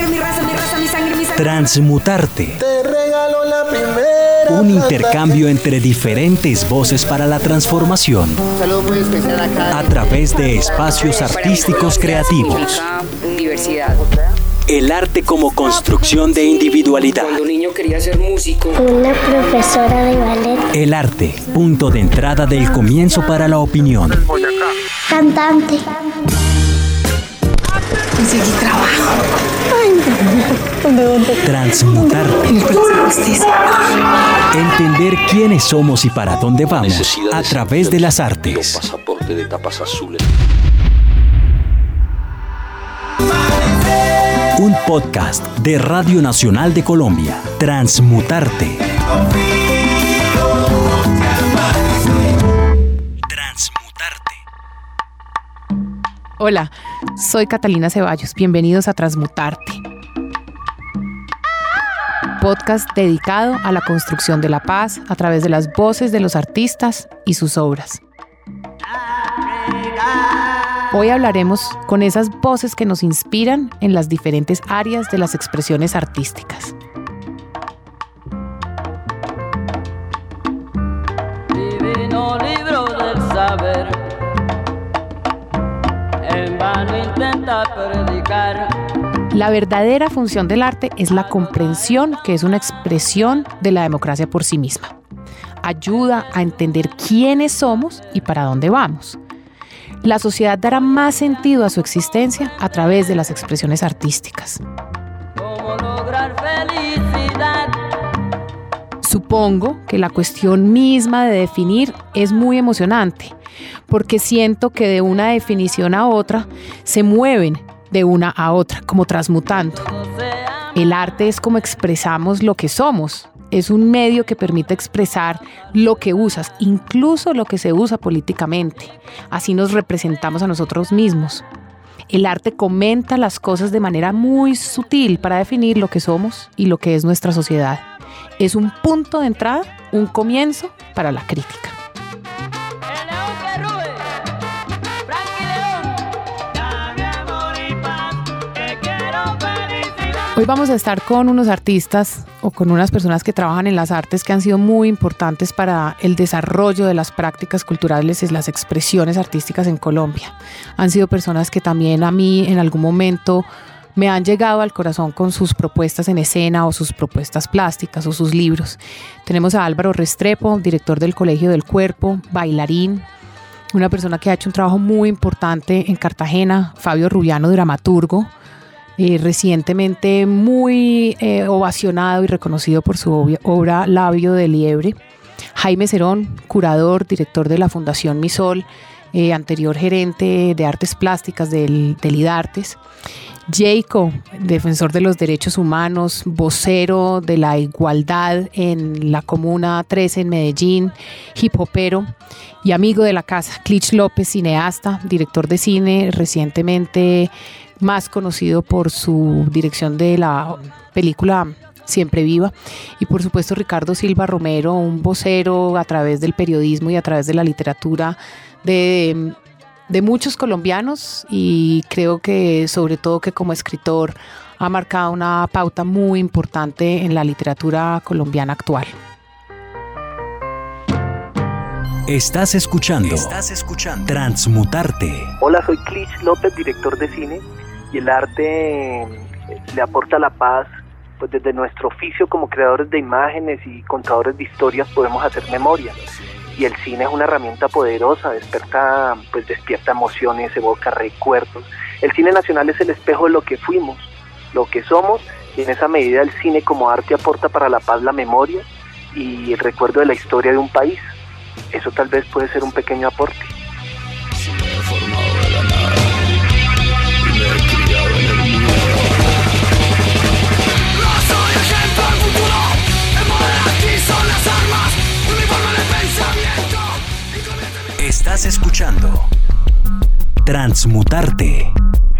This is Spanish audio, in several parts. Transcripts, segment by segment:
sangre, mi raza, mi raza, mi sangre, mi sangre. Transmutarte. Te regalo la primera. Un intercambio entre diferentes voces para la transformación. Saludos muy especial acá. A través de espacios artísticos creativos. Diversidad. El arte como construcción de individualidad. Cuando un niño quería ser músico. Una profesora de ballet. El arte, punto de entrada del comienzo para la opinión. Cantante. Conseguí trabajo. Transmutarte. En el Palacio de Justicia. Entender quiénes somos y para dónde vamos a través de las artes. pasaporte de tapas azules. Un podcast de Radio Nacional de Colombia. Transmutarte. Transmutarte. Hola, soy Catalina Ceballos. Bienvenidos a Transmutarte. Podcast dedicado a la construcción de la paz a través de las voces de los artistas y sus obras. Hoy hablaremos con esas voces que nos inspiran en las diferentes áreas de las expresiones artísticas. Divino libro del saber, en vano intenta predicar. La verdadera función del arte es la comprensión, que es una expresión de la democracia por sí misma. Ayuda a entender quiénes somos y para dónde vamos. La sociedad dará más sentido a su existencia a través de las expresiones artísticas. ¿Cómo lograr felicidad? Supongo que la cuestión misma de definir es muy emocionante, porque siento que de una definición a otra se mueven de una a otra, como transmutando. El arte es como expresamos lo que somos. Es un medio que permite expresar lo que usas, incluso lo que se usa políticamente. Así nos representamos a nosotros mismos. El arte comenta las cosas de manera muy sutil para definir lo que somos y lo que es nuestra sociedad. Es un punto de entrada, un comienzo para la crítica. Hoy vamos a estar con unos artistas o con unas personas que trabajan en las artes que han sido muy importantes para el desarrollo de las prácticas culturales y las expresiones artísticas en Colombia. Han sido personas que también a mí en algún momento me han llegado al corazón con sus propuestas en escena o sus propuestas plásticas o sus libros. Tenemos a Álvaro Restrepo, director del Colegio del Cuerpo, bailarín, una persona que ha hecho un trabajo muy importante en Cartagena, Fabio Rubiano, dramaturgo, eh, recientemente muy eh, ovacionado y reconocido por su obra Labio de Liebre. Jaime Cerón, curador, director de la Fundación Misol, eh, anterior gerente de artes plásticas del, IDARTES. Jacob, defensor de los derechos humanos, vocero de la igualdad en la Comuna 13 en Medellín, hip hopero y amigo de la casa. Clich López, cineasta, director de cine, recientemente más conocido por su dirección de la película Siempre Viva. Y por supuesto Ricardo Silva Romero, un vocero a través del periodismo y a través de la literatura de de muchos colombianos y creo que sobre todo que como escritor ha marcado una pauta muy importante en la literatura colombiana actual. Estás escuchando. Estás escuchando. Transmutarte. Hola, soy Clich López, director de cine, y el arte eh, le aporta la paz, pues desde nuestro oficio como creadores de imágenes y contadores de historias podemos hacer memoria. Y el cine es una herramienta poderosa, despierta, pues despierta emociones, evoca recuerdos. El cine nacional es el espejo de lo que fuimos, lo que somos, y en esa medida el cine como arte aporta para la paz la memoria y el recuerdo de la historia de un país. Eso tal vez puede ser un pequeño aporte. Estás escuchando. Transmutarte.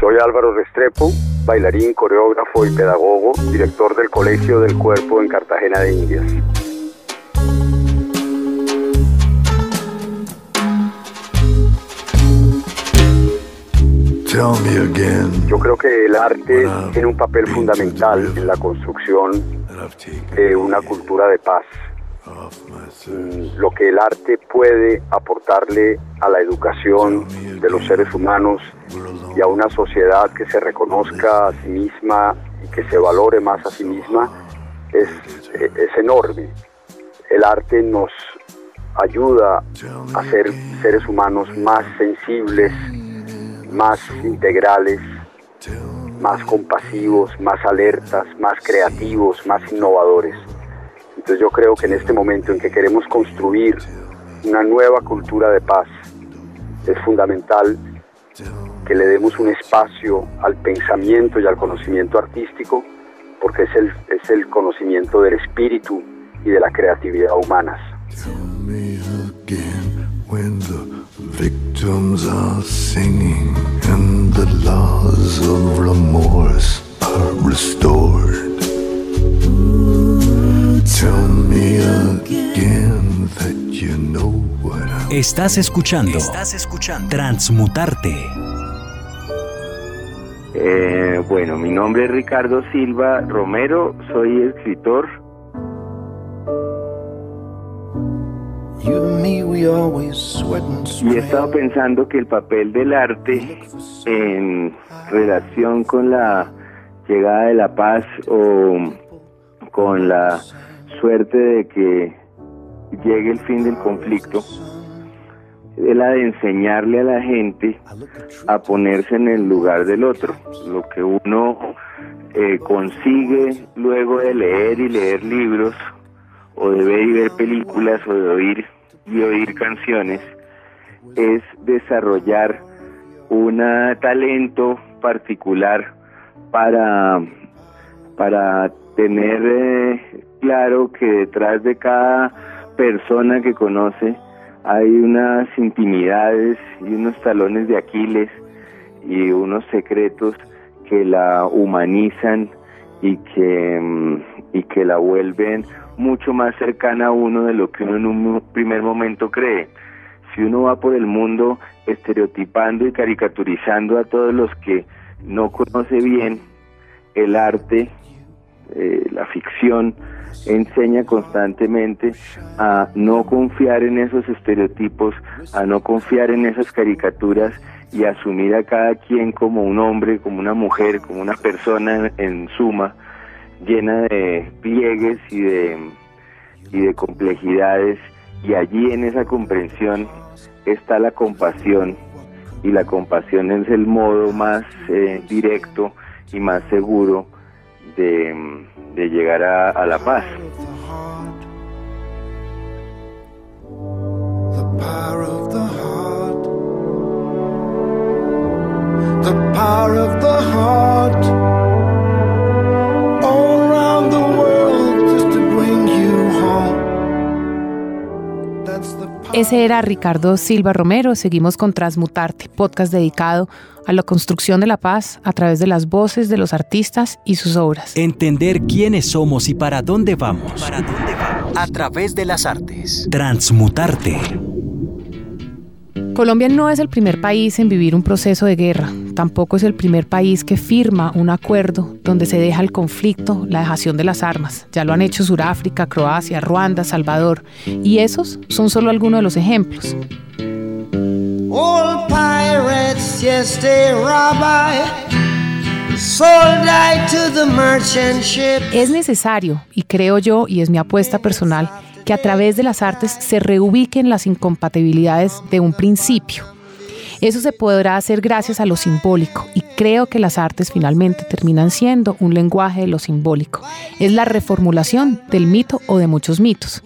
Soy Álvaro Restrepo, bailarín, coreógrafo y pedagogo, director del Colegio del Cuerpo en Cartagena de Indias. Yo creo que el arte tiene un papel fundamental en la construcción de una cultura de paz. Mm, Lo que el arte puede aportarle a la educación de los seres humanos y a una sociedad que se reconozca a sí misma y que se valore más a sí misma es, eh, es enorme. El arte nos ayuda a ser seres humanos más sensibles, más integrales, más compasivos, más alertas, más creativos, más innovadores. Entonces yo creo que en este momento en que queremos construir una nueva cultura de paz, es fundamental que le demos un espacio al pensamiento y al conocimiento artístico, porque es el, es el conocimiento del espíritu y de la creatividad humanas. victims are singing and the of remorse are restored. Tell me again that you know what I Estás escuchando. Estás escuchando. Transmutarte. Eh, bueno, mi nombre es Ricardo Silva Romero, soy escritor. He estado pensando que el papel del arte en relación con la llegada de la paz o con la suerte de que llegue el fin del conflicto es la de enseñarle a la gente a ponerse en el lugar del otro. Lo que uno eh, consigue luego de leer y leer libros o de ver y ver películas o de oír y oír canciones es desarrollar un talento particular para, para tener eh, claro que detrás de cada persona que conoce hay unas intimidades y unos talones de Aquiles y unos secretos que la humanizan y que, mm, y que la vuelven mucho más cercana a uno de lo que uno en un primer momento cree. Si uno va por el mundo estereotipando y caricaturizando a todos los que no conoce bien el arte, eh, la ficción, enseña constantemente a no confiar en esos estereotipos, a no confiar en esas caricaturas y asumir a cada quien como un hombre, como una mujer, como una persona en, suma, llena de pliegues y de, y de complejidades y allí en esa comprensión está la compasión y la compasión es el modo más eh, directo y más seguro de, de llegar a, la paz. The power of the heart. All around the world just to bring you home. That's the Ese era Ricardo Silva Romero. Seguimos con Transmutarte, podcast dedicado a la construcción de la paz a través de las voces de los artistas y sus obras. Entender quiénes somos y para dónde vamos. ¿Para dónde vamos? A través de las artes. Transmutarte. Colombia no es el primer país en vivir un proceso de guerra, tampoco es el primer país que firma un acuerdo donde se deja el conflicto, la dejación de las armas. Ya lo han hecho Sudáfrica, Croacia, Ruanda, Salvador, y esos son solo algunos de los ejemplos. All pirates, yes, they. Es necesario, y creo yo, y es mi apuesta personal, que a través de las artes se reubiquen las incompatibilidades de un principio. Eso se podrá hacer gracias a lo simbólico y creo que las artes finalmente terminan siendo un lenguaje de lo simbólico. Es la reformulación del mito o de muchos mitos.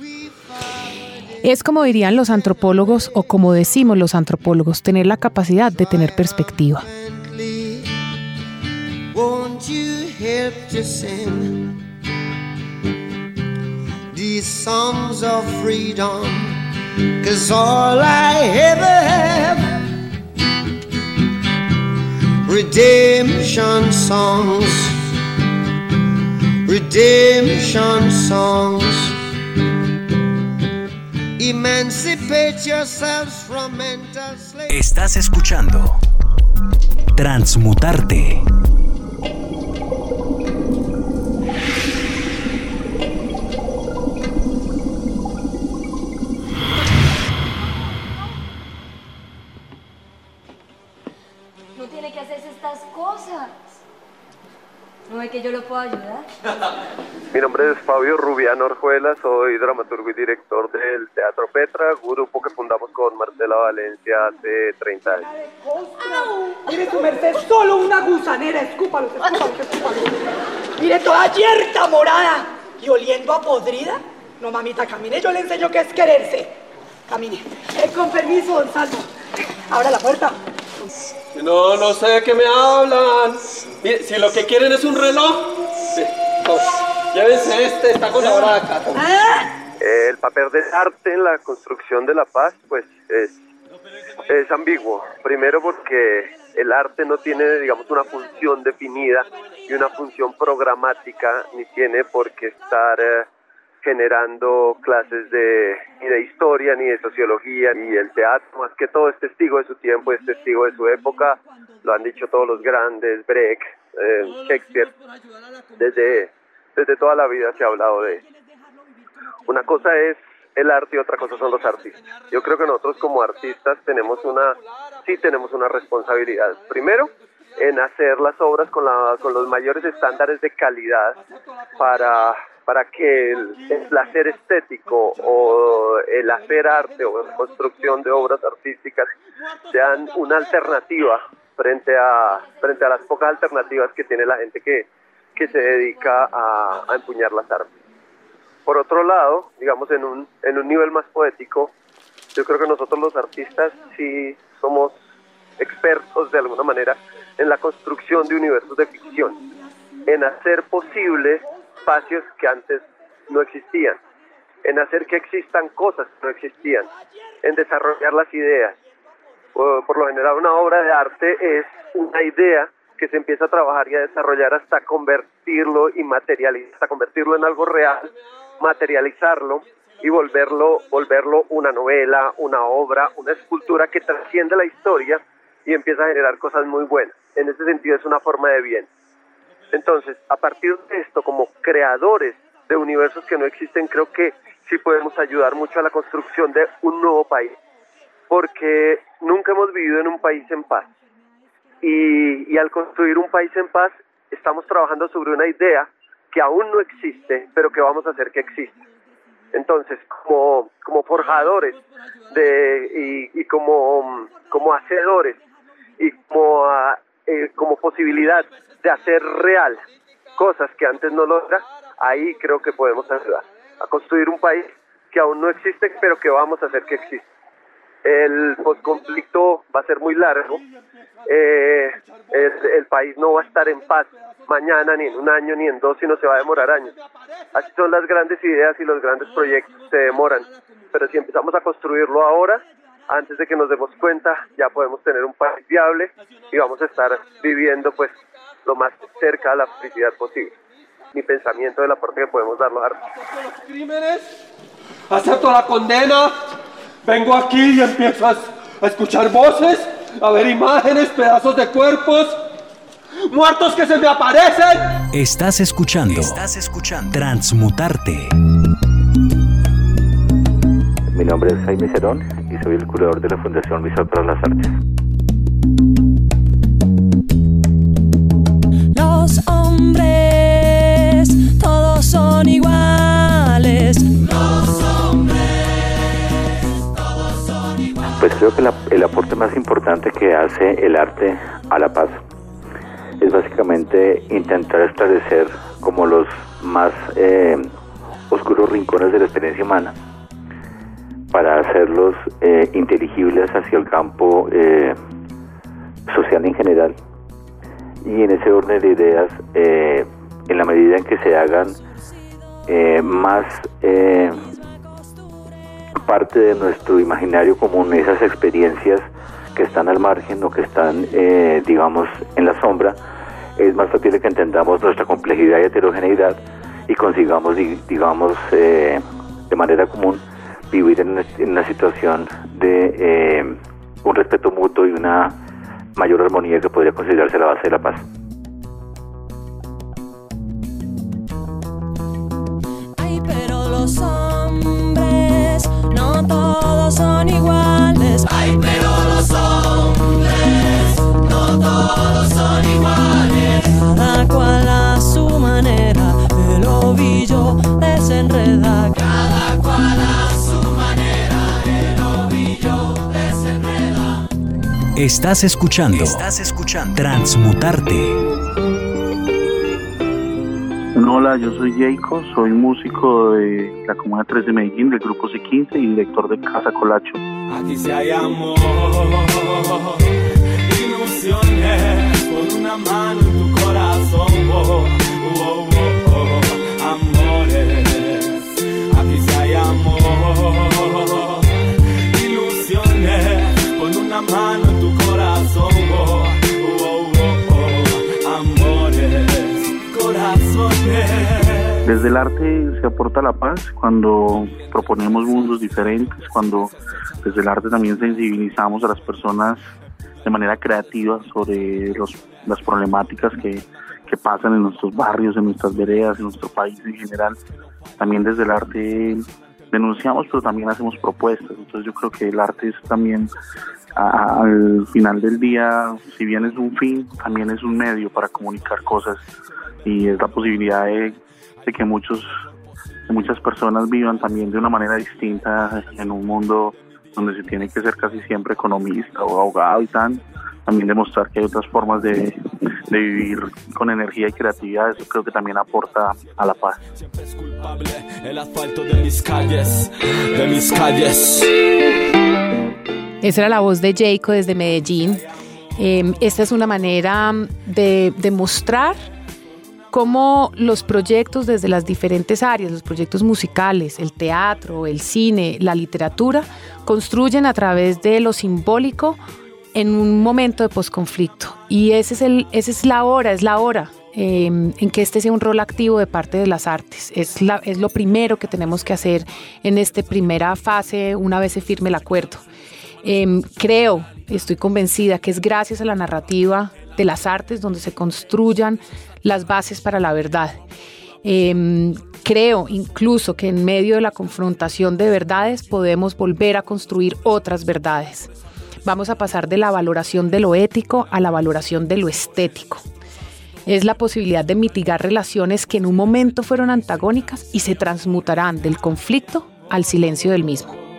Es como dirían los antropólogos o como decimos los antropólogos, tener la capacidad de tener perspectiva. These songs of freedom? Cause all I ever have redemption songs, redemption songs. Emancipate yourselves from mental slavery. Estás escuchando Transmutarte. No tiene que hacerse estas cosas. ¿No ve que yo lo puedo ayudar? Mi nombre es Fabio Rubiano Orjuela, soy dramaturgo y director del Teatro Petra, grupo que fundamos con Marcela Valencia hace 30 años. Mire su merced, solo una gusanera, escúpalo, escúpalo, escúpalo. Mire, toda yerta morada y oliendo a podrida. No, mamita, camine, yo le enseño qué es quererse. Camine. Eh, con permiso, don Salvo. Abra la puerta. No, no sé de qué me hablan. Si lo que quieren es un reloj, llévense este, está con la acá. toma. El papel del arte en la construcción de la paz, pues es, es ambiguo. Primero porque el arte no tiene, digamos, una función definida y una función programática, ni tiene por qué estar eh, generando clases de, ni de historia ni de sociología, y el teatro, más que todo, es testigo de su tiempo, es testigo de su época. Lo han dicho todos los grandes, Brecht, eh, Shakespeare. Desde, desde toda la vida se ha hablado de una cosa es el arte y otra cosa son los artistas. Yo creo que nosotros como artistas tenemos una, sí tenemos una responsabilidad. Primero, en hacer las obras con, la, con los mayores estándares de calidad para, para que el, el placer estético o el hacer arte o la construcción de obras artísticas sean una alternativa frente a, frente a las pocas alternativas que tiene la gente que, que se dedica a, a empuñar las armas. Por otro lado, digamos en un, en un nivel más poético, yo creo que nosotros los artistas sí somos expertos de alguna manera en la construcción de universos de ficción, en hacer posible espacios que antes no existían, en hacer que existan cosas que no existían, en desarrollar las ideas. Por, lo general una obra de arte es una idea que se empieza a trabajar y a desarrollar hasta convertirlo y materializar, hasta convertirlo en algo real, materializarlo y volverlo, volverlo una novela, una obra, una escultura que trasciende la historia y empieza a generar cosas muy buenas. En ese sentido es una forma de bien. Entonces, a partir de esto, como creadores de universos que no existen, creo que sí podemos ayudar mucho a la construcción de un nuevo país, porque nunca hemos vivido en un país en paz. Y, y al construir un país en paz, estamos trabajando sobre una idea que aún no existe, pero que vamos a hacer que exista. Entonces, como, forjadores de, y, como, como hacedores y como, eh, como posibilidad de hacer real cosas que antes no logra, ahí creo que podemos ayudar a construir un país que aún no existe, pero que vamos a hacer que exista. El postconflicto va a ser muy largo, eh, el, el país no va a estar en paz mañana, ni en un año, ni en dos, sino se va a demorar años. Así son las grandes ideas y los grandes proyectos, se demoran. Pero si empezamos a construirlo ahora, antes de que nos demos cuenta, ya podemos tener un país viable y vamos a estar viviendo pues lo más cerca a la felicidad posible. Mi pensamiento del aporte que podemos dar los artistas. los crímenes, acepto la condena, vengo aquí y empiezo a, a escuchar voces, a ver imágenes, pedazos de cuerpos, muertos que se me aparecen. Estás escuchando. Estás escuchando. Transmutarte. Mi nombre es Jaime Cerón y soy el curador de la Fundación Misal para las Artes. Iguales. Pues creo que el aporte más importante que hace el arte a la paz es básicamente intentar esclarecer como los más eh, oscuros rincones de la experiencia humana para hacerlos eh, inteligibles hacia el campo eh, social en general y en ese orden de ideas en la medida en que se hagan eh, más eh, parte de nuestro imaginario común esas experiencias que están al margen o que están, eh, digamos, en la sombra, es más fácil que entendamos nuestra complejidad y heterogeneidad y consigamos, di- digamos, eh, de manera común vivir en una situación de eh, un respeto mutuo y una mayor armonía que podría considerarse la base de la paz. Estás escuchando. Estás escuchando. Transmutarte. Hola, yo soy Jayco, soy músico de la Comuna 3 de Medellín, del grupo C15 y director de Casa Colacho. Aquí si hay amor, ilusiones, con una mano en tu corazón, oh, oh, oh, oh, amores. Aquí si hay amor, ilusiones, con una mano en tu corazón, Desde el arte se aporta la paz cuando proponemos mundos diferentes, cuando desde el arte también sensibilizamos a las personas de manera creativa sobre los, las problemáticas que, pasan en nuestros barrios, en nuestras veredas, en nuestro país en general. También desde el arte denunciamos, pero también hacemos propuestas. Entonces yo creo que el arte es también al final del día, si bien es un fin, también es un medio para comunicar cosas y es la posibilidad de, de que muchos que muchas personas vivan también de una manera distinta en un mundo donde se tiene que ser casi siempre economista o abogado y tal, también demostrar que hay otras formas de, de vivir con energía y creatividad, eso creo que también aporta a la paz. El asfalto de mis calles, de mis calles. Esa era la voz de Jayco desde Medellín. Eh, esta es una manera de, de mostrar cómo los proyectos desde las diferentes áreas, los proyectos musicales, el teatro, el cine, la literatura, construyen a través de lo simbólico en un momento de posconflicto. Y ese es, el, esa es la hora, es la hora eh, en que este sea un rol activo de parte de las artes. Es, la, es lo primero que tenemos que hacer en esta primera fase una vez se firme el acuerdo. Eh, creo, estoy convencida que es gracias a la narrativa de las artes donde se construyan las bases para la verdad. Eh, creo incluso que en medio de la confrontación de verdades podemos volver a construir otras verdades. Vamos a pasar de la valoración de lo ético a la valoración de lo estético. Es la posibilidad de mitigar relaciones que en un momento fueron antagónicas y se transmutarán del conflicto al silencio del mismo.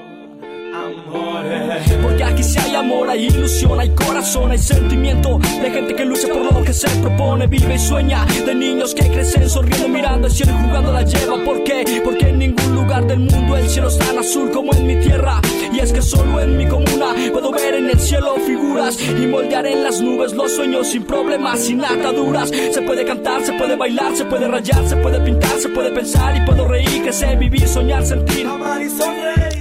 Porque aquí si hay amor, hay ilusión, hay corazón, hay sentimiento de gente que lucha por lo que se propone, vive y sueña, de niños que crecen sonriendo, mirando al cielo y jugando la lleva. ¿Por qué? Porque en ningún lugar del mundo el cielo es tan azul como en mi tierra. Y es que solo en mi comuna puedo ver en el cielo figuras y moldear en las nubes los sueños sin problemas, sin ataduras. Se puede cantar, se puede bailar, se puede rayar, se puede pintar, se puede pensar y puedo reír, crecer, vivir, soñar, sentir.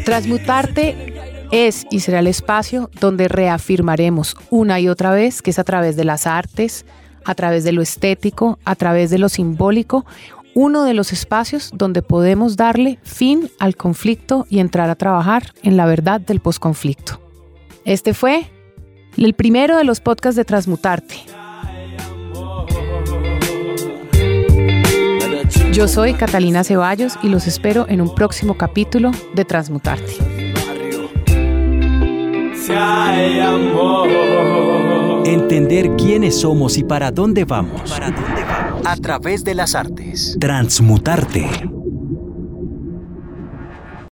Transmutarte es y será el espacio donde reafirmaremos una y otra vez que es a través de las artes, a través de lo estético, a través de lo simbólico, uno de los espacios donde podemos darle fin al conflicto y entrar a trabajar en la verdad del posconflicto. Este fue el primero de los podcasts de Transmutarte. Yo soy Catalina Ceballos y los espero en un próximo capítulo de Transmutarte. Hay amor. Entender quiénes somos y para dónde vamos. ¿Para dónde vamos? A través de las artes. Transmutarte.